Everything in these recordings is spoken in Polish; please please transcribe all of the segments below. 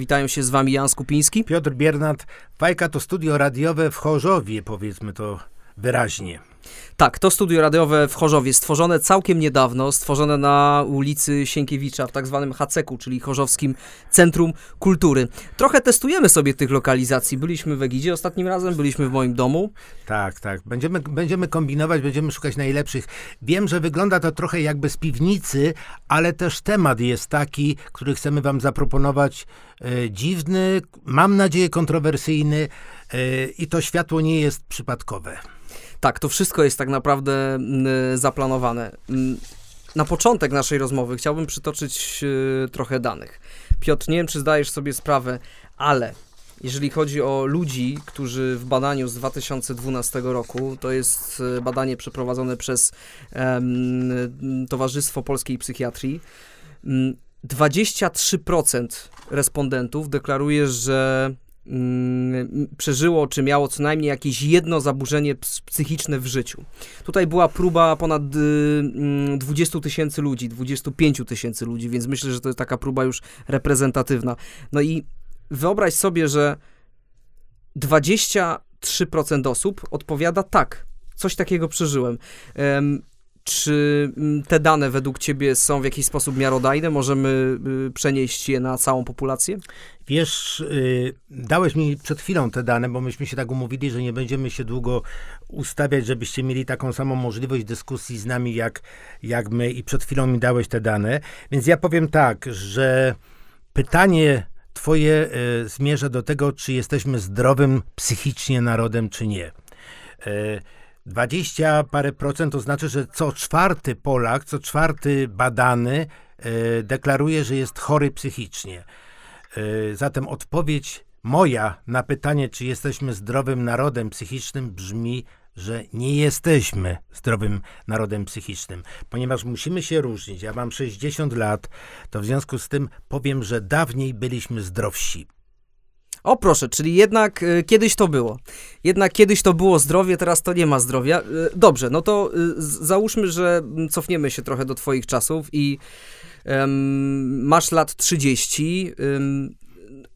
Witają się z wami Jan Skupiński. Piotr Biernat. Fajka to studio radiowe w Chorzowie, powiedzmy to wyraźnie. Tak, to studio radiowe w Chorzowie, stworzone całkiem niedawno, stworzone na ulicy Sienkiewicza w tak zwanym Haceku, czyli Chorzowskim Centrum Kultury. Trochę testujemy sobie tych lokalizacji. Byliśmy w Egidzie ostatnim razem, byliśmy w moim domu. Tak, tak. Będziemy, będziemy kombinować, będziemy szukać najlepszych. Wiem, że wygląda to trochę jakby z piwnicy, ale też temat jest taki, który chcemy wam zaproponować. E, dziwny, mam nadzieję kontrowersyjny e, i to światło nie jest przypadkowe. Tak, to wszystko jest tak naprawdę mm, zaplanowane. Mm, na początek naszej rozmowy chciałbym przytoczyć y, trochę danych. Piotr, nie wiem, czy zdajesz sobie sprawę, ale jeżeli chodzi o ludzi, którzy w badaniu z 2012 roku, to jest y, badanie przeprowadzone przez um, Towarzystwo Polskiej Psychiatrii, 23% mm, respondentów deklaruje, że przeżyło, czy miało co najmniej jakieś jedno zaburzenie psychiczne w życiu. Tutaj była próba ponad 20 y, mm, tysięcy ludzi, 25 tysięcy ludzi, więc myślę, że to jest taka próba już reprezentatywna. No i wyobraź sobie, że 23% osób odpowiada tak, coś takiego przeżyłem. Czy mm, te dane według Ciebie są w jakiś sposób miarodajne? Możemy y, przenieść je na całą populację? Wiesz, yy, dałeś mi przed chwilą te dane, bo myśmy się tak umówili, że nie będziemy się długo ustawiać, żebyście mieli taką samą możliwość dyskusji z nami, jak, jak my, i przed chwilą mi dałeś te dane. Więc ja powiem tak, że pytanie Twoje y, zmierza do tego, czy jesteśmy zdrowym psychicznie narodem, czy nie. Y, 20 parę procent to znaczy, że co czwarty Polak, co czwarty badany e, deklaruje, że jest chory psychicznie. E, zatem odpowiedź moja na pytanie, czy jesteśmy zdrowym narodem psychicznym, brzmi, że nie jesteśmy zdrowym narodem psychicznym, ponieważ musimy się różnić. Ja mam 60 lat, to w związku z tym powiem, że dawniej byliśmy zdrowsi. O proszę, czyli jednak y, kiedyś to było. Jednak kiedyś to było zdrowie, teraz to nie ma zdrowia. Y, dobrze, no to y, załóżmy, że cofniemy się trochę do twoich czasów i masz lat 30.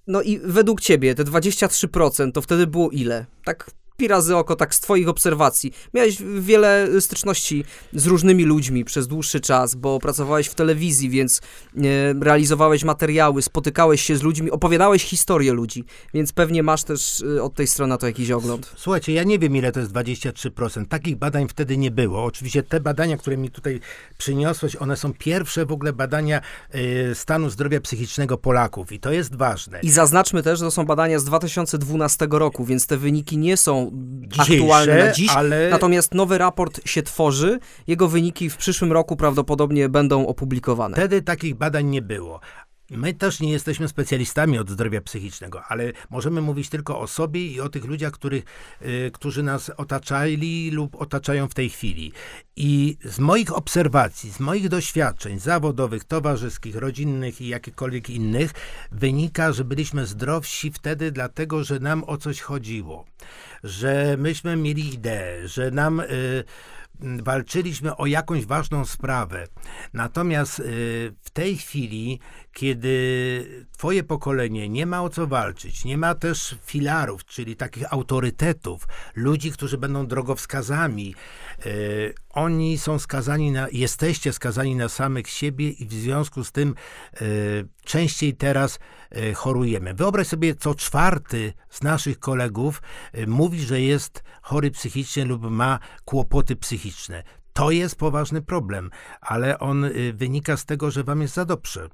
no i według ciebie te 23% to wtedy było ile? Tak pi razy oko, tak z twoich obserwacji. Miałeś wiele styczności z różnymi ludźmi przez dłuższy czas, bo pracowałeś w telewizji, więc e, realizowałeś materiały, spotykałeś się z ludźmi, opowiadałeś historię ludzi, więc pewnie masz też e, od tej strony to jakiś ogląd. Słuchajcie, ja nie wiem ile to jest 23%. Takich badań wtedy nie było. Oczywiście te badania, które mi tutaj przyniosłeś, one są pierwsze w ogóle badania e, stanu zdrowia psychicznego Polaków i to jest ważne. I zaznaczmy też, że to są badania z 2012 roku, więc te wyniki nie są aktualne na dziś. Ale... Natomiast nowy raport się tworzy, jego wyniki w przyszłym roku prawdopodobnie będą opublikowane. Wtedy takich badań nie było. My też nie jesteśmy specjalistami od zdrowia psychicznego, ale możemy mówić tylko o sobie i o tych ludziach, których, y, którzy nas otaczali lub otaczają w tej chwili. I z moich obserwacji, z moich doświadczeń zawodowych, towarzyskich, rodzinnych i jakichkolwiek innych, wynika, że byliśmy zdrowsi wtedy, dlatego że nam o coś chodziło, że myśmy mieli ideę, że nam. Y, walczyliśmy o jakąś ważną sprawę. Natomiast y, w tej chwili, kiedy twoje pokolenie nie ma o co walczyć, nie ma też filarów, czyli takich autorytetów, ludzi, którzy będą drogowskazami, y, oni są skazani na, jesteście skazani na samych siebie i w związku z tym y, częściej teraz chorujemy. Wyobraź sobie, co czwarty z naszych kolegów mówi, że jest chory psychicznie lub ma kłopoty psychiczne. To jest poważny problem, ale on y, wynika z tego, że wam jest za dobrze.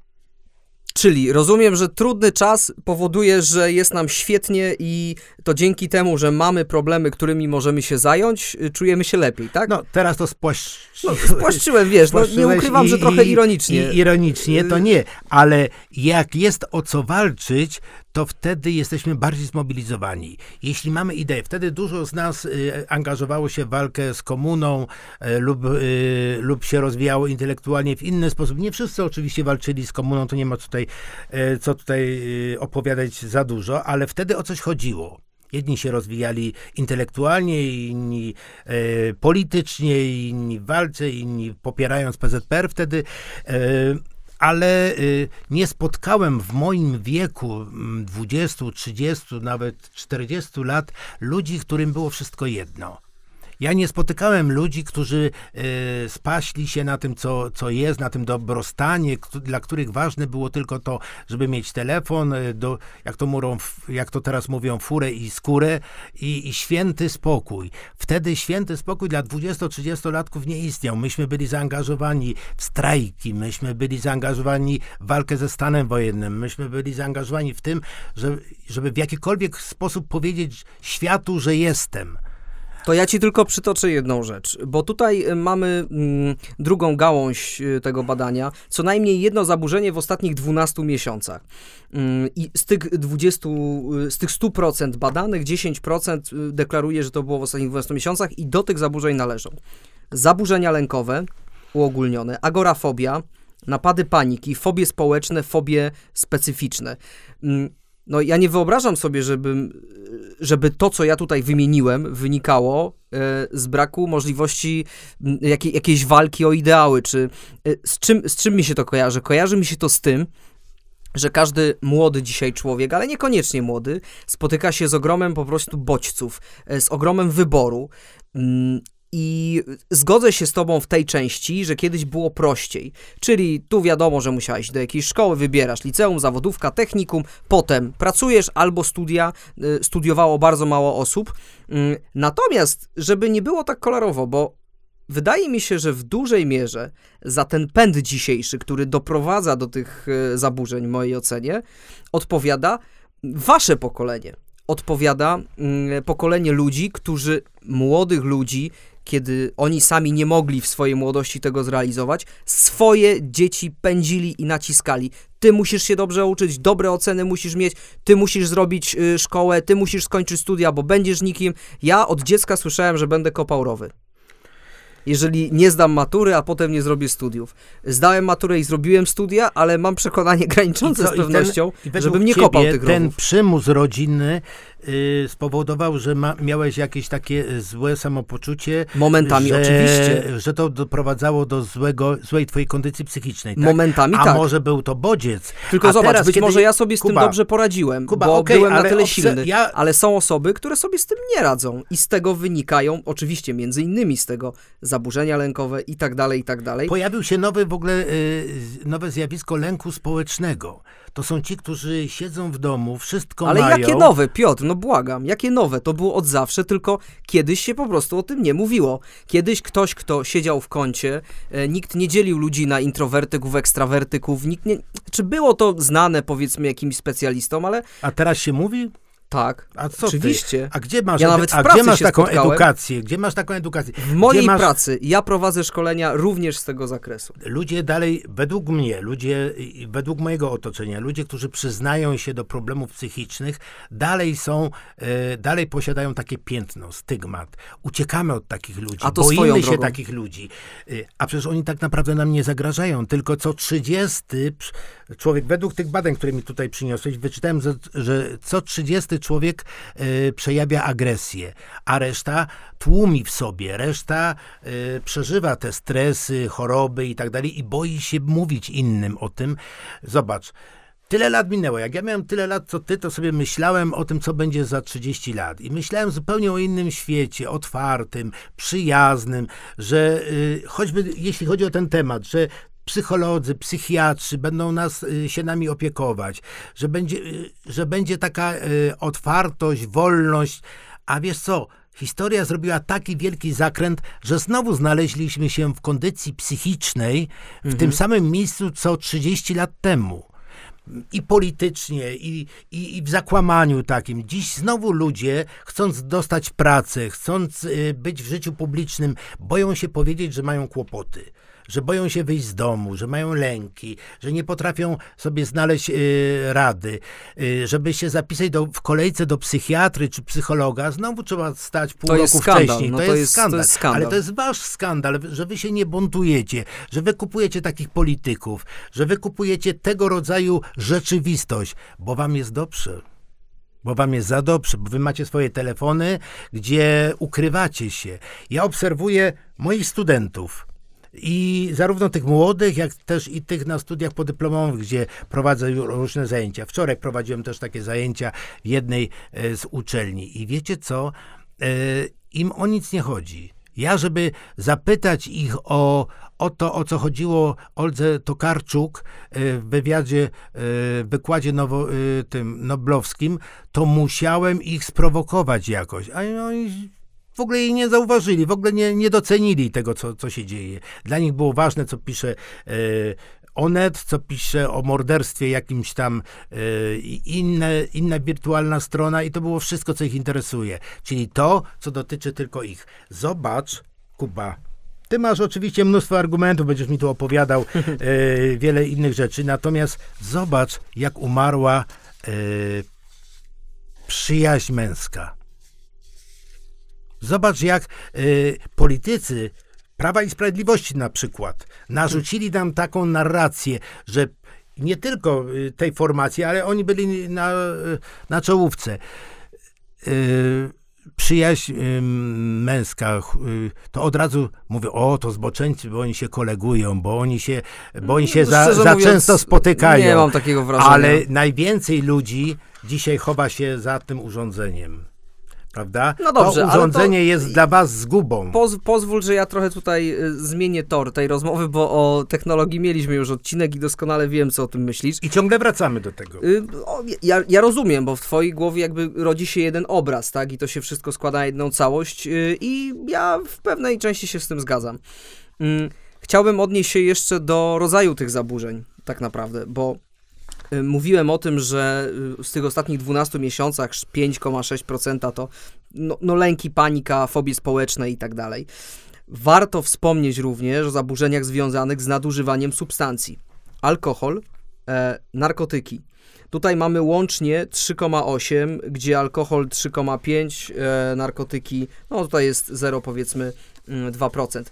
Czyli rozumiem, że trudny czas powoduje, że jest nam świetnie i to dzięki temu, że mamy problemy, którymi możemy się zająć, czujemy się lepiej, tak? No, teraz to spłaszczyłem. No, spłaszczyłem, wiesz, no, nie ukrywam, i, że trochę ironicznie. I, ironicznie to nie, ale jak jest o co walczyć, to wtedy jesteśmy bardziej zmobilizowani. Jeśli mamy ideę, wtedy dużo z nas y, angażowało się w walkę z komuną y, lub, y, lub się rozwijało intelektualnie w inny sposób. Nie wszyscy oczywiście walczyli z komuną, to nie ma tutaj, co tutaj opowiadać za dużo, ale wtedy o coś chodziło. Jedni się rozwijali intelektualnie, inni e, politycznie, inni w walce, inni popierając PZPR wtedy. E, ale y, nie spotkałem w moim wieku 20, mm, 30, nawet 40 lat ludzi, którym było wszystko jedno. Ja nie spotykałem ludzi, którzy e, spaśli się na tym, co, co jest, na tym dobrostanie, dla których ważne było tylko to, żeby mieć telefon, e, do, jak, to mówią, jak to teraz mówią, furę i skórę i, i święty spokój. Wtedy święty spokój dla 20-30-latków nie istniał. Myśmy byli zaangażowani w strajki, myśmy byli zaangażowani w walkę ze stanem wojennym, myśmy byli zaangażowani w tym, że, żeby w jakikolwiek sposób powiedzieć światu, że jestem. To ja ci tylko przytoczę jedną rzecz, bo tutaj y, mamy mm, drugą gałąź y, tego badania, co najmniej jedno zaburzenie w ostatnich 12 miesiącach. Mm, I z tych 20, y, z tych 100% badanych, 10% deklaruje, że to było w ostatnich 12 miesiącach i do tych zaburzeń należą zaburzenia lękowe, uogólnione, agorafobia, napady paniki, fobie społeczne, fobie specyficzne. Mm, no ja nie wyobrażam sobie, żeby, żeby to, co ja tutaj wymieniłem, wynikało e, z braku możliwości jakiej, jakiejś walki o ideały, czy e, z czym, z czym mi się to kojarzy? Kojarzy mi się to z tym, że każdy młody dzisiaj człowiek, ale niekoniecznie młody, spotyka się z ogromem po prostu bodźców, e, z ogromem wyboru. I zgodzę się z Tobą w tej części, że kiedyś było prościej. Czyli tu wiadomo, że musiałeś do jakiejś szkoły, wybierasz liceum, zawodówka, technikum, potem pracujesz albo studia, y, studiowało bardzo mało osób. Mm, natomiast, żeby nie było tak kolorowo, bo wydaje mi się, że w dużej mierze za ten pęd dzisiejszy, który doprowadza do tych y, zaburzeń, w mojej ocenie, odpowiada Wasze pokolenie odpowiada mm, pokolenie ludzi, którzy, młodych ludzi, kiedy oni sami nie mogli w swojej młodości tego zrealizować, swoje dzieci pędzili i naciskali. Ty musisz się dobrze uczyć, dobre oceny musisz mieć, ty musisz zrobić y, szkołę, ty musisz skończyć studia, bo będziesz nikim. Ja od dziecka słyszałem, że będę kopał rowy jeżeli nie zdam matury, a potem nie zrobię studiów. Zdałem maturę i zrobiłem studia, ale mam przekonanie graniczące co, z pewnością, ten, żebym nie kopał tych rowów. Ten przymus rodzinny spowodował, że ma, miałeś jakieś takie złe samopoczucie. Momentami że, oczywiście. Że to doprowadzało do złego, złej twojej kondycji psychicznej. Tak? Momentami A tak. może był to bodziec. Tylko A zobacz, teraz, być kiedy... może ja sobie z Kuba, tym dobrze poradziłem, Kuba, bo okay, byłem na tyle silny. Ja... Ale są osoby, które sobie z tym nie radzą i z tego wynikają, oczywiście między innymi z tego zaburzenia lękowe i tak dalej, i tak dalej. Pojawił się nowy w ogóle, y, nowe zjawisko lęku społecznego to są ci, którzy siedzą w domu, wszystko Ale mają. Ale jakie nowe, Piotr, no błagam, jakie nowe? To było od zawsze, tylko kiedyś się po prostu o tym nie mówiło. Kiedyś ktoś, kto siedział w kącie, e, nikt nie dzielił ludzi na introwertyków, ekstrawertyków, nikt nie... Czy było to znane, powiedzmy, jakimś specjalistom, ale... A teraz się mówi? Tak, a co oczywiście. Ty? A gdzie masz, ja nawet w a gdzie masz taką spotkałem. edukację? Gdzie masz taką edukację? W mojej masz... pracy ja prowadzę szkolenia również z tego zakresu. Ludzie dalej, według mnie, ludzie, według mojego otoczenia, ludzie, którzy przyznają się do problemów psychicznych, dalej są, e, dalej posiadają takie piętno, stygmat. Uciekamy od takich ludzi, a to boimy się takich ludzi. E, a przecież oni tak naprawdę nam nie zagrażają, tylko co 30 człowiek, według tych badań, które mi tutaj przyniosłeś, wyczytałem, że, że co 30 człowiek y, przejawia agresję, a reszta tłumi w sobie, reszta y, przeżywa te stresy, choroby i tak dalej i boi się mówić innym o tym. Zobacz, Tyle lat minęło. Jak ja miałem tyle lat, co ty, to sobie myślałem o tym, co będzie za 30 lat. I myślałem zupełnie o innym świecie, otwartym, przyjaznym, że y, choćby jeśli chodzi o ten temat, że psycholodzy, psychiatrzy będą nas, y, się nami opiekować, że będzie, y, że będzie taka y, otwartość, wolność, a wiesz co, historia zrobiła taki wielki zakręt, że znowu znaleźliśmy się w kondycji psychicznej w mhm. tym samym miejscu co 30 lat temu i politycznie, i, i, i, w zakłamaniu takim. Dziś znowu ludzie, chcąc dostać pracę, chcąc być w życiu publicznym, boją się powiedzieć, że mają kłopoty że boją się wyjść z domu, że mają lęki, że nie potrafią sobie znaleźć y, rady, y, żeby się zapisać do, w kolejce do psychiatry czy psychologa, znowu trzeba stać pół to roku wcześniej. No to, to, jest, skandal. to jest skandal. Ale to jest wasz skandal, że wy się nie buntujecie, że wy kupujecie takich polityków, że wy kupujecie tego rodzaju rzeczywistość, bo wam jest dobrze bo wam jest za dobrze, bo wy macie swoje telefony, gdzie ukrywacie się. Ja obserwuję moich studentów, I zarówno tych młodych, jak też i tych na studiach podyplomowych, gdzie prowadzę różne zajęcia. Wczoraj prowadziłem też takie zajęcia w jednej e, z uczelni. I wiecie co? E, Im o nic nie chodzi. Ja, żeby zapytać ich o, o to, o co chodziło Oldze Tokarczuk e, w wywiadzie, w wykładzie nowo, tym noblowskim, to musiałem ich sprowokować jakoś. A oni w ogóle jej nie zauważyli, w ogóle nie, nie docenili tego, co, co się dzieje. Dla nich było ważne, co pisze e, Onet, co pisze o morderstwie jakimś tam e, inne, inna wirtualna strona i to było wszystko, co ich interesuje. Czyli to, co dotyczy tylko ich. Zobacz, Kuba, ty masz oczywiście mnóstwo argumentów, będziesz mi tu opowiadał e, wiele innych rzeczy, natomiast zobacz, jak umarła e, przyjaźń męska. Zobacz, jak y, politycy Prawa i Sprawiedliwości na przykład narzucili nam taką narrację, że nie tylko y, tej formacji, ale oni byli na, na czołówce. Y, przyjaźń y, męska, to od razu mówię, o, to zboczeńcy, bo oni się kolegują, bo oni się, bo oni się no, za, za mówiąc, często spotykają. Nie mam takiego wrażenia. Ale najwięcej ludzi dzisiaj chowa się za tym urządzeniem prawda? No dobrze, to urządzenie to jest dla was zgubą. Poz, pozwól, że ja trochę tutaj y, zmienię tor tej rozmowy, bo o technologii mieliśmy już odcinek i doskonale wiem, co o tym myślisz. I ciągle wracamy do tego. Y, ja, ja, rozumiem, bo w twojej głowie jakby rodzi się jeden obraz, tak? I to się wszystko składa na jedną całość y, i ja w pewnej części się z tym zgadzam. Mm, chciałbym odnieść się jeszcze do rodzaju tych zaburzeń, tak naprawdę, bo mówiłem o tym, że y, z tych ostatnich 12 miesiącach 5,6% to no, no lęki, panika, fobie społeczne i tak dalej. Warto wspomnieć również o zaburzeniach związanych z nadużywaniem substancji. Alkohol, e, narkotyki. Tutaj mamy łącznie 3,8, gdzie alkohol 3,5, e, narkotyki, no tutaj jest 0 powiedzmy 2%.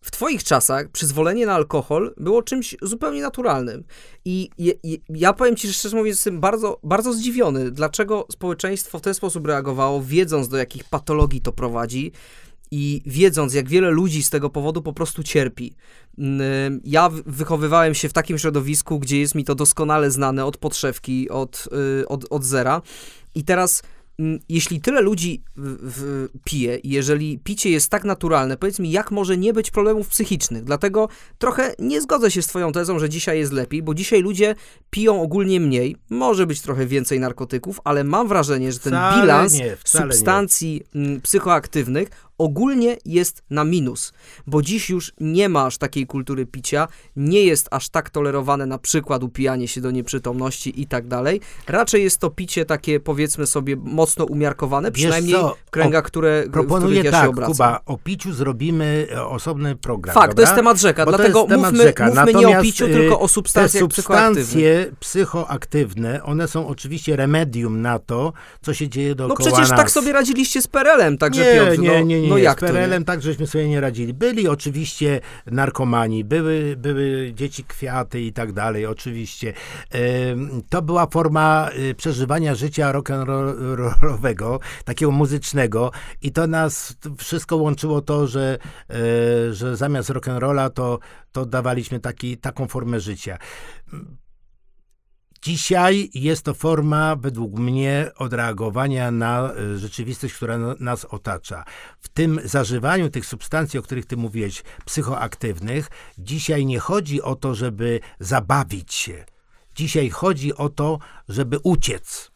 W Twoich czasach przyzwolenie na alkohol było czymś zupełnie naturalnym. I ja powiem Ci, że szczerze mówiąc, jestem bardzo, bardzo zdziwiony, dlaczego społeczeństwo w ten sposób reagowało, wiedząc do jakich patologii to prowadzi i wiedząc, jak wiele ludzi z tego powodu po prostu cierpi. Mm, ja wychowywałem się w takim środowisku, gdzie jest mi to doskonale znane od podszewki, od, y, od, od zera. I teraz jeśli tyle ludzi w, pije, jeżeli picie jest tak naturalne, powiedz mi, jak może nie być problemów psychicznych? Dlatego trochę nie zgodzę się z Twoją tezą, że dzisiaj jest lepiej, bo dzisiaj ludzie piją ogólnie mniej, może być trochę więcej narkotyków, ale mam wrażenie, że ten wcale bilans nie, substancji nie. Psychoaktywnych ogólnie jest na minus, bo dziś już nie ma aż takiej kultury picia, nie jest aż tak tolerowane na przykład upijanie się do nieprzytomności i tak dalej. Raczej jest to picie takie powiedzmy sobie mocno umiarkowane, przynajmniej w kręgach, które, proponuję ja tak. Kuba, o piciu zrobimy e, osobny program. Fakt, to jest temat rzeka, bo dlatego mówmy, rzeka. mówmy nie o piciu, tylko o substancjach te substancje psychoaktywne, one są oczywiście remedium na to, co się dzieje dookoła No przecież nas. tak sobie radziliście z PRL-em, także nie, Piotr, nie, no, nie, nie, no nie. jak z PRL-em tak żeśmy sobie nie radzili. Byli oczywiście narkomani, były, były dzieci kwiaty i tak dalej, oczywiście. To była forma y, przeżywania życia rock'n'rollowego, takiego muzycznego i to nas wszystko łączyło to, że, e, że zamiast rock'n'rolla to, to dawaliśmy taki, taką formę życia. Dzisiaj jest to forma, według mnie, odreagowania na e, rzeczywistość, która nas otacza. W tym zażywaniu tych substancji, o których ty mówiłeś, psychoaktywnych, dzisiaj nie chodzi o to, żeby zabawić się. Dzisiaj chodzi o to, żeby uciec.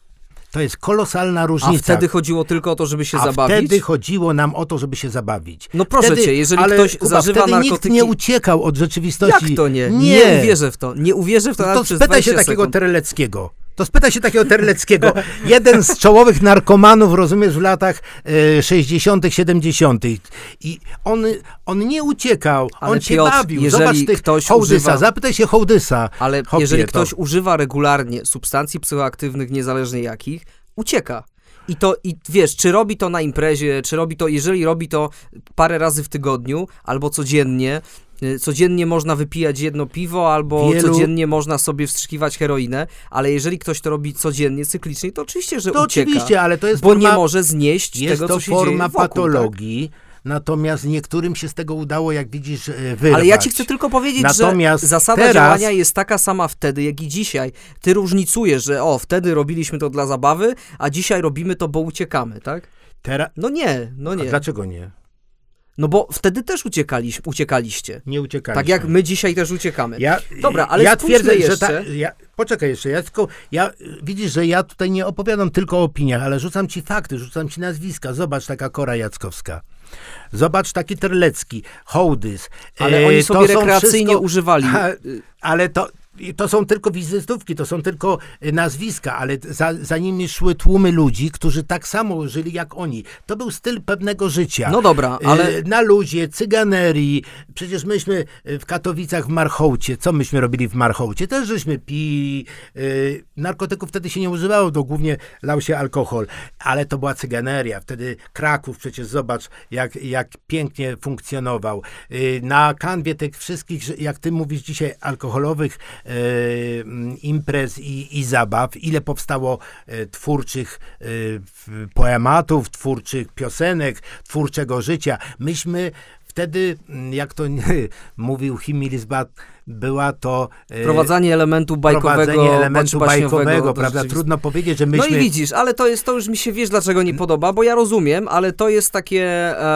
To jest kolosalna różnica. A wtedy chodziło tylko o to, żeby się A zabawić? wtedy chodziło nam o to, żeby się zabawić. No proszę wtedy, cię, jeżeli ale, ktoś Kuba, zażywa wtedy narkotyki... nikt nie uciekał od rzeczywistości. Jak to nie? Nie, nie uwierzę w to. Nie uwierzę w to, to nawet przez spytaj się takiego Tereleckiego. To spytaj się takiego Terleckiego. Jeden z czołowych narkomanów, rozumiesz, w latach e, 60., 70. I on, on nie uciekał, Ale on się bawił. Jeżeli Zobacz tych ktoś Hołdysa, używa... zapytaj się Hołdysa. Ale Hopie, jeżeli ktoś to... używa regularnie substancji psychoaktywnych, niezależnie jakich, ucieka. I to, i wiesz, czy robi to na imprezie, czy robi to, jeżeli robi to parę razy w tygodniu albo codziennie, y, codziennie można wypijać jedno piwo, albo Wielu... codziennie można sobie wstrzykiwać heroinę, ale jeżeli ktoś to robi codziennie, cyklicznie, to oczywiście, że to ucieka. oczywiście, ale to jest Bo forma, nie może znieść tego, co się dzieje Jest to forma patologii, tak? natomiast niektórym się z tego udało, jak widzisz, e, wyrwać. Ale ja ci chcę tylko powiedzieć, Natomiast że zasada teraz- działania jest taka sama wtedy, jak i dzisiaj. Ty różnicujesz, że o, wtedy robiliśmy to dla zabawy, a dzisiaj robimy to, bo uciekamy, tak? Teraz... No nie, no A nie. dlaczego nie? No bo wtedy też uciekaliś, uciekaliście. Nie uciekaliśmy. Tak jak my dzisiaj też uciekamy. Ja, Dobra, ale ja twierdzę, że jeszcze. ta, ja, poczekaj jeszcze, ja tylko, ja, widzisz, że ja tutaj nie opowiadam tylko o opiniach, ale rzucam ci fakty, rzucam ci nazwiska. Zobacz, taka Kora Jackowska. Zobacz, taki Terlecki, Hołdys. Ale E, oni to sobie są rekreacyjnie wszystko- używali. Ale to, to są tylko wizytówki, to są tylko e, nazwiska, ale za, za nimi szły tłumy ludzi, którzy tak samo żyli jak oni. To był styl pewnego życia. No dobra, E, ale Na luzie, cyganerii. Przecież myśmy e, w Katowicach w Marchołcie, co myśmy robili w Marchołcie? Też żeśmy pili. Narkotyków wtedy się nie używało, to głównie lał się alkohol. Ale to była cyganeria. Wtedy Kraków, przecież zobacz, jak, jak pięknie funkcjonował. Na kanwie tych wszystkich, jak ty mówisz dzisiaj, alkoholowych imprez i, i zabaw, ile powstało e, twórczych w- poematów, twórczych piosenek, twórczego życia. Myśmy wtedy, mm, jak to mówił Himilizbat, była to e, wprowadzanie elementu bajkowego, prowadzenie elementu bajkowego, prawda? Trudno powiedzieć, że No myśmy... i widzisz, ale to jest, to już mi się wiesz, dlaczego nie podoba, bo ja rozumiem, ale to jest takie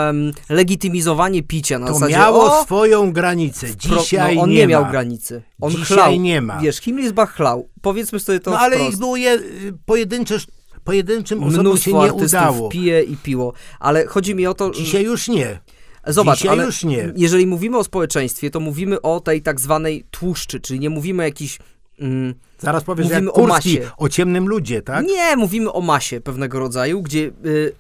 em, legitymizowanie picia na to zasadzie, miało o, swoją granicę. Dzisiaj no, on nie, nie, miał ma. granicy. On Dzisiaj chlał. nie ma. Wiesz, Himmlisbach chlał. Powiedzmy sobie to No ale wprost. ich było je, pojedyncze, pojedynczym osobom się Mnóstwo nie artystów udało. pije i piło, ale chodzi mi o to, Dzisiaj już nie. Zobacz, Dzisiaj ale już nie. jeżeli mówimy o społeczeństwie, to mówimy o tej tak zwanej tłuszczy, czyli nie mówimy o jakiś... Mm, Zaraz powiesz, Mówimy jak o Kurski, masie. o ciemnym ludzie, tak? Nie, mówimy o masie pewnego rodzaju, gdzie y,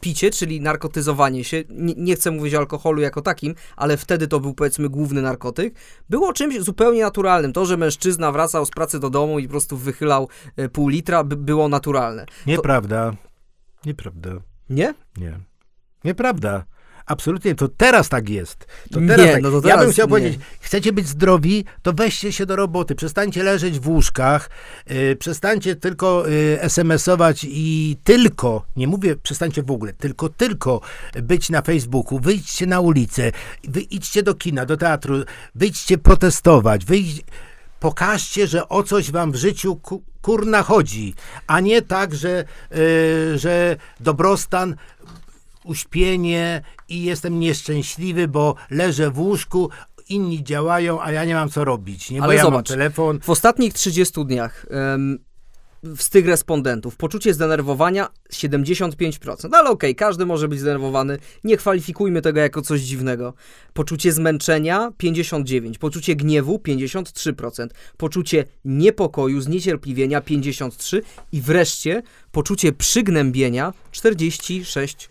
picie, czyli narkotyzowanie się, nie, nie chcę mówić o alkoholu jako takim, ale wtedy to był powiedzmy główny narkotyk, było czymś zupełnie naturalnym. To, że mężczyzna wracał z pracy do domu i po prostu wychylał y, pół litra, by, było naturalne. Nieprawda. Nieprawda. Nie? Nie. Nieprawda. Absolutnie, to teraz tak jest. To Nie, teraz tak. no to ja teraz bym chciał nie. powiedzieć, chcecie być zdrowi, to weźcie się do roboty, przestańcie leżeć w łóżkach, yy, przestańcie tylko yy, SMS-ować i tylko, nie mówię przestańcie w ogóle, tylko, tylko być na Facebooku, wyjdźcie na ulicę, wy idźcie do kina, do teatru, wyjdźcie protestować, wyjdź, pokażcie, że o coś wam w życiu ku, kurna chodzi, a nie tak, że, yy, że dobrostan uśpienie i jestem nieszczęśliwy, bo leżę w łóżku, inni działają, a ja nie mam co robić, nie? Bo Ale ja mam zobacz, telefon. W ostatnich 30 dniach em, z tych respondentów poczucie zdenerwowania 75%. No ale okej, każdy może być zdenerwowany, nie kwalifikujmy tego jako coś dziwnego. Poczucie zmęczenia 59%, poczucie gniewu 53%, poczucie niepokoju, zniecierpliwienia 53% i wreszcie poczucie przygnębienia 46%.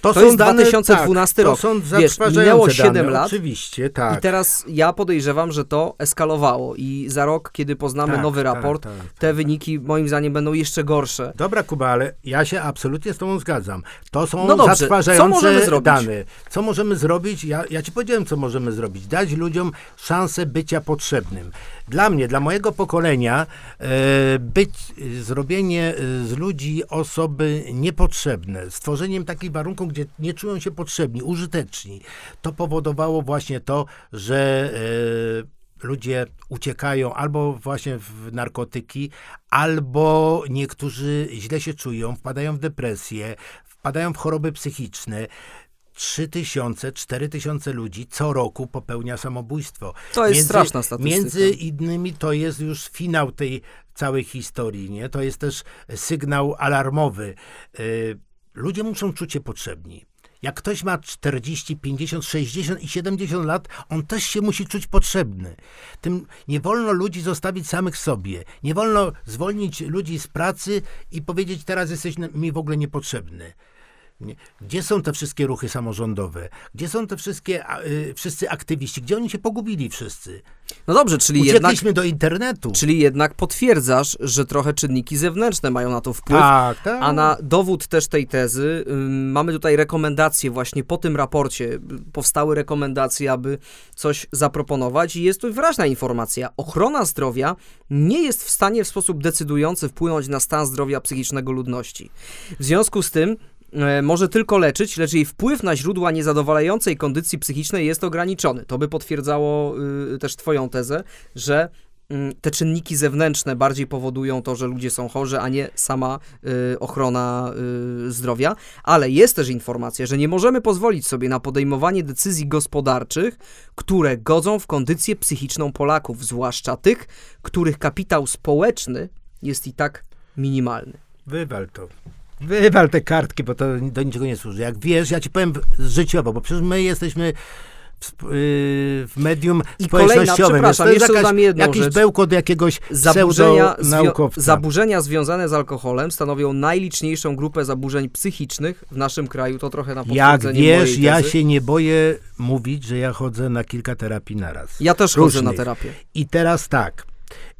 To jest 2012 tak, rok. To są Wiesz, minęło dane, 7 lat Oczywiście, tak. I teraz ja podejrzewam, że to eskalowało i za rok, kiedy poznamy Tak, nowy tak, raport, tak, tak. te wyniki moim zdaniem będą jeszcze gorsze. Dobra, Kuba, ale ja się absolutnie z Tobą zgadzam. To są No dobrze, co zatrważające możemy zrobić? dane. Co możemy zrobić? Ja, ja Ci powiedziałem, co możemy zrobić. Dać ludziom szansę bycia potrzebnym. Dla mnie, dla mojego pokolenia, e, być, zrobienie e, z ludzi osoby niepotrzebne, stworzeniem takich warunków, gdzie nie czują się potrzebni, użyteczni, to powodowało właśnie to, że e, ludzie uciekają albo właśnie w narkotyki, albo niektórzy źle się czują, wpadają w depresję, wpadają w choroby psychiczne. 3 tysiące, 4 tysiące ludzi co roku popełnia samobójstwo. To jest straszna statystyka. Między innymi to jest już finał tej całej historii, nie? To jest też sygnał alarmowy. Y, Ludzie muszą czuć się potrzebni. Jak ktoś ma 40, 50, 60 i 70 lat, on też się musi czuć potrzebny. Tym nie wolno ludzi zostawić samych sobie. Nie wolno zwolnić ludzi z pracy i powiedzieć, teraz jesteś mi w ogóle niepotrzebny. Gdzie są te wszystkie ruchy samorządowe? Gdzie są te wszystkie, y, wszyscy aktywiści? Gdzie oni się pogubili wszyscy? No dobrze, czyli jednak, Uciekliśmy do internetu. czyli jednak potwierdzasz, że trochę czynniki zewnętrzne mają na to wpływ. Tak, tak. A na dowód też tej tezy ym, mamy tutaj rekomendacje właśnie po tym raporcie. y, Powstały rekomendacje, aby coś zaproponować i jest tu wyraźna informacja. Ochrona zdrowia nie jest w stanie w sposób decydujący wpłynąć na stan zdrowia psychicznego ludności. W związku z tym może tylko leczyć, lecz jej wpływ na źródła niezadowalającej kondycji psychicznej jest ograniczony. To by potwierdzało y, też twoją tezę, że mm, te czynniki zewnętrzne bardziej powodują to, że ludzie są chorzy, a nie sama y, ochrona y, zdrowia. Ale jest też informacja, że nie możemy pozwolić sobie na podejmowanie decyzji gospodarczych, które godzą w kondycję psychiczną Polaków, zwłaszcza tych, których kapitał społeczny jest i tak minimalny. Wywal to. Wywal te kartki, bo to do niczego nie służy. Jak wiesz, ja ci powiem życiowo, bo przecież my jesteśmy w, w medium I kolejna, społecznościowym. przepraszam, to jest jeszcze jakaś, jedną jakiś rzecz. bełkot jakiegoś Zaburzenia, naukowca. zaburzenia związane z alkoholem stanowią najliczniejszą grupę zaburzeń psychicznych w naszym kraju. To trochę na Jak wiesz, ja się nie boję mówić, że ja chodzę na kilka terapii naraz. Ja też chodzę na różnych. terapię. I teraz tak.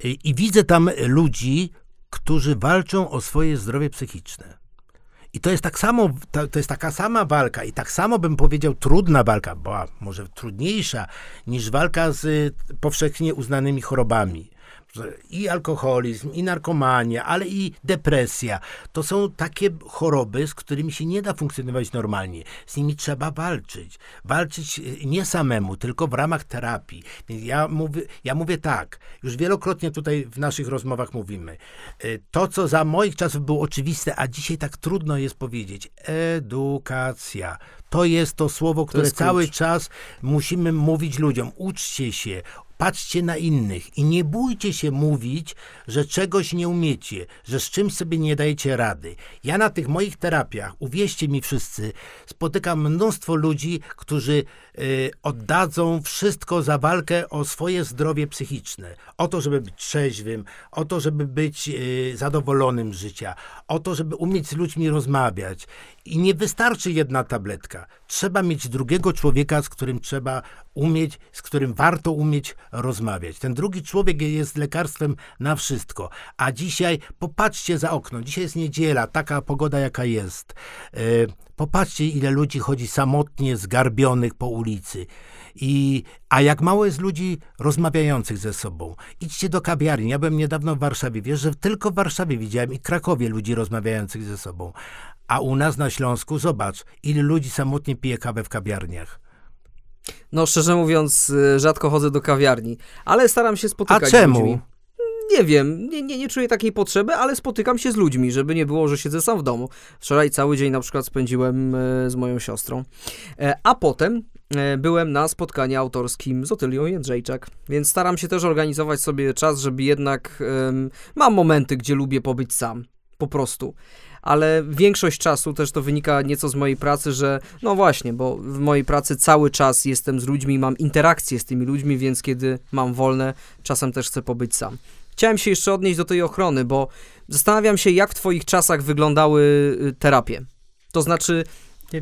Y, I widzę tam ludzi, którzy walczą o swoje zdrowie psychiczne. I to jest tak samo, to, jest taka sama walka i tak samo bym powiedział trudna walka, bo może trudniejsza niż walka z y, powszechnie uznanymi chorobami. I alkoholizm, i narkomania, ale i depresja. To są takie choroby, z którymi się nie da funkcjonować normalnie. Z nimi trzeba walczyć. Walczyć y, nie samemu, tylko w ramach terapii. Więc ja mówię, ja mówię tak, już wielokrotnie tutaj w naszych rozmowach mówimy. Y, To, co za moich czasów było oczywiste, a dzisiaj tak trudno jest powiedzieć. Edukacja. To jest to słowo, które klucz. cały czas musimy mówić ludziom. Uczcie się, patrzcie na innych i nie bójcie się mówić, że czegoś nie umiecie, że z czymś sobie nie dajecie rady. Ja na tych moich terapiach, uwierzcie mi wszyscy, spotykam mnóstwo ludzi, którzy y, oddadzą wszystko za walkę o swoje zdrowie psychiczne. O to, żeby być trzeźwym, o to, żeby być y, zadowolonym z życia, o to, żeby umieć z ludźmi rozmawiać. I nie wystarczy jedna tabletka. Trzeba mieć drugiego człowieka, z którym trzeba umieć, z którym warto umieć rozmawiać. Ten drugi człowiek jest lekarstwem na wszystko. A dzisiaj popatrzcie za okno. Dzisiaj jest niedziela, taka pogoda jaka jest. E, Popatrzcie, ile ludzi chodzi samotnie, zgarbionych po ulicy. I, a jak mało jest ludzi rozmawiających ze sobą. Idźcie do kawiarni. Ja byłem niedawno w Warszawie. Wiesz, że tylko w Warszawie widziałem i Krakowie ludzi rozmawiających ze sobą. A u nas na Śląsku, zobacz, ile ludzi samotnie pije kawę w kawiarniach. No szczerze mówiąc, y, rzadko chodzę do kawiarni, ale staram się A spotykać z czemu? ludźmi. Nie wiem, nie, nie, nie czuję takiej potrzeby, ale spotykam się z ludźmi, żeby nie było, że siedzę sam w domu. Wczoraj cały dzień na przykład spędziłem e, z moją siostrą, e, a potem e, byłem na spotkaniu autorskim z Otylią Jędrzejczak, więc staram się też organizować sobie czas, żeby jednak mam momenty, gdzie lubię pobyć sam, po prostu. Ale większość czasu też to wynika nieco z mojej pracy, że no właśnie, bo w mojej pracy cały czas jestem z ludźmi, mam interakcje z tymi ludźmi, więc kiedy mam wolne, czasem też chcę pobyć sam. Chciałem się jeszcze odnieść do tej ochrony, bo zastanawiam się, jak w Twoich czasach wyglądały y, terapie. To znaczy,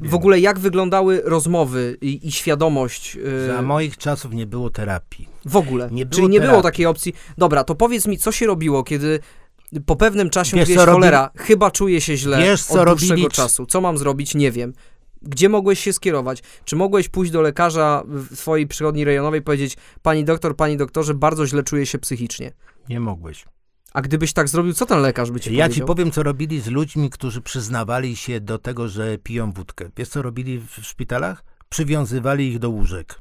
w ogóle jak wyglądały rozmowy i, i świadomość. y, Za moich czasów nie było terapii. w ogóle. nie było Czyli nie było terapii. takiej opcji. Dobra, to powiedz mi, co się robiło, kiedy po pewnym czasie Wiesz, mówiłeś, co robi- cholera, chyba czuję się źle Wiesz, co od dłuższego robili- czasu. Co mam zrobić? Nie wiem. Gdzie mogłeś się skierować? Czy mogłeś pójść do lekarza w swojej przychodni rejonowej i powiedzieć, pani doktor, pani doktorze, bardzo źle czuję się psychicznie? Nie mogłeś. A gdybyś tak zrobił, co ten lekarz by ci Ja powiedział? ci powiem, co robili z ludźmi, którzy przyznawali się do tego, że piją wódkę. Wiesz, co robili w szpitalach? Przywiązywali ich do łóżek.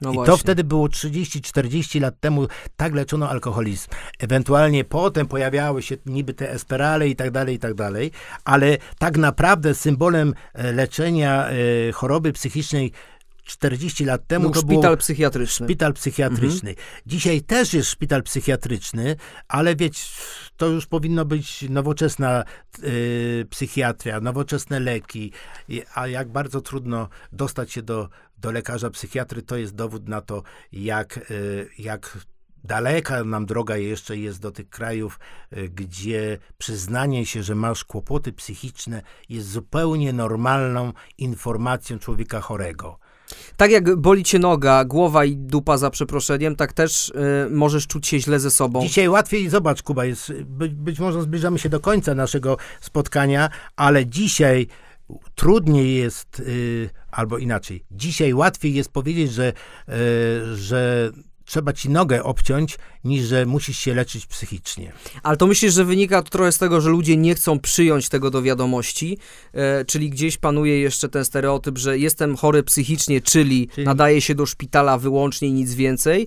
No I właśnie. to wtedy było 30-40 lat temu, tak leczono alkoholizm. Ewentualnie potem pojawiały się niby te esperale i tak dalej, i tak dalej, ale tak naprawdę symbolem e, leczenia e, choroby psychicznej 40 lat temu Był to szpital psychiatryczny. Szpital psychiatryczny. Dzisiaj też jest szpital psychiatryczny, ale wiecie, to już powinno być nowoczesna y, psychiatria, nowoczesne leki. A jak bardzo trudno dostać się do, do lekarza psychiatry, to jest dowód na to, jak, y, jak daleka nam droga jeszcze jest do tych krajów, y, gdzie przyznanie się, że masz kłopoty psychiczne jest zupełnie normalną informacją człowieka chorego. Tak jak boli cię noga, głowa i dupa za przeproszeniem, tak też y, możesz czuć się źle ze sobą. Dzisiaj łatwiej, zobacz Kuba, jest, być, być może zbliżamy się do końca naszego spotkania, ale dzisiaj trudniej jest, y, albo inaczej, dzisiaj łatwiej jest powiedzieć, że, y, że trzeba ci nogę obciąć, niż że musisz się leczyć psychicznie. Ale to myślisz, że wynika to trochę z tego, że ludzie nie chcą przyjąć tego do wiadomości, e, czyli gdzieś panuje jeszcze ten stereotyp, że jestem chory psychicznie, czyli, Czyli- nadaje się do szpitala wyłącznie i nic więcej.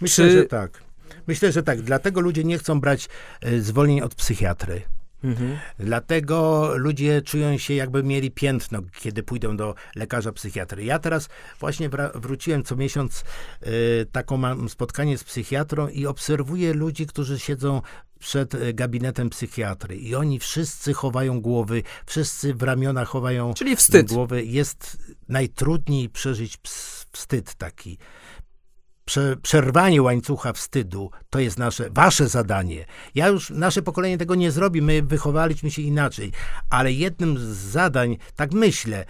Myślę, Czy- że tak. Myślę, że tak. Dlatego ludzie nie chcą brać e, zwolnień od psychiatry. Mhm. Dlatego ludzie czują się jakby mieli piętno, kiedy pójdą do lekarza psychiatry. Ja teraz właśnie wróciłem co miesiąc, y, taką mam spotkanie z psychiatrą i obserwuję ludzi, którzy siedzą przed y, gabinetem psychiatry i oni wszyscy chowają głowy, wszyscy w ramiona chowają Czyli wstyd. głowy. Jest najtrudniej przeżyć wstyd taki. Prze, przerwanie łańcucha wstydu to jest nasze, wasze zadanie. Ja już, nasze pokolenie tego nie zrobi, my wychowaliśmy się inaczej, ale jednym z zadań, tak myślę,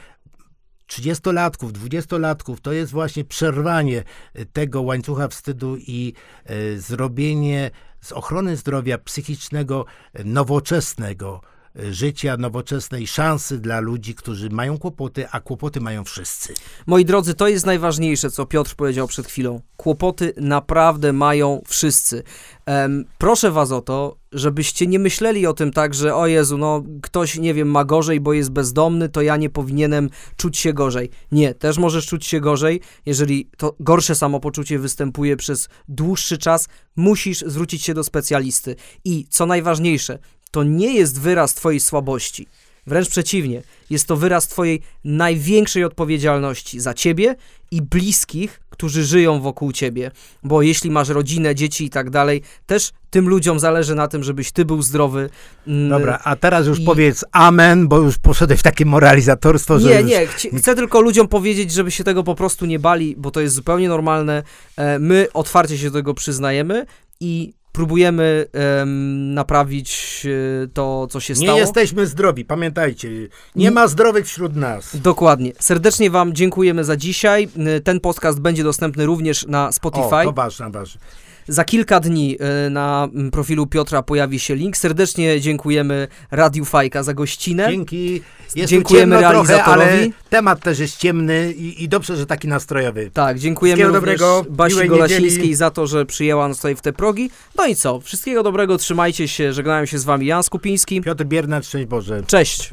30-latków, 20-latków, to jest właśnie przerwanie e, tego łańcucha wstydu i e, zrobienie z ochrony zdrowia psychicznego e, nowoczesnego życia, nowoczesnej szansy dla ludzi, którzy mają kłopoty, a kłopoty mają wszyscy. Moi drodzy, to jest najważniejsze, co Piotr powiedział przed chwilą. Kłopoty naprawdę mają wszyscy. Em, proszę was o to, żebyście nie myśleli o tym tak, że o Jezu, no ktoś, nie wiem, ma gorzej, bo jest bezdomny, to ja nie powinienem czuć się gorzej. Nie, też możesz czuć się gorzej, jeżeli to gorsze samopoczucie występuje przez dłuższy czas, musisz zwrócić się do specjalisty. I co najważniejsze, to nie jest wyraz twojej słabości. Wręcz przeciwnie, jest to wyraz Twojej największej odpowiedzialności za Ciebie i bliskich, którzy żyją wokół Ciebie. Bo jeśli masz rodzinę, dzieci i tak dalej, też tym ludziom zależy na tym, żebyś Ty był zdrowy. Mm, Dobra, a teraz już i- powiedz amen, bo już poszedłeś w takie moralizatorstwo, że Nie, już... nie, chcę tylko ludziom powiedzieć, żeby się tego po prostu nie bali, bo to jest zupełnie normalne. E, My otwarcie się do tego przyznajemy i próbujemy em, naprawić e, to, co się Nie stało. jesteśmy zdrowi, pamiętajcie. Nie ma zdrowych wśród nas. Dokładnie. Serdecznie Wam dziękujemy za dzisiaj. Ten podcast będzie dostępny również na Spotify. O, to ważne, ważne. Za kilka dni y, na mm, profilu Piotra pojawi się link. Serdecznie dziękujemy Radiu Fajka za gościnę. Dzięki. Jest Dziękujemy ciemno trochę, ale realizatorowi. temat też jest ciemny i, i dobrze, że taki nastrojowy. Tak, dziękujemy Wszystkiego również dobrego, Basi Golasińskiej niedzieli. za to, że przyjęła nas tutaj w te progi. No i co? Wszystkiego dobrego, trzymajcie się. Żegnałem się z Wami Jan Skupiński. Piotr Biernat, szczęść Boże. Cześć.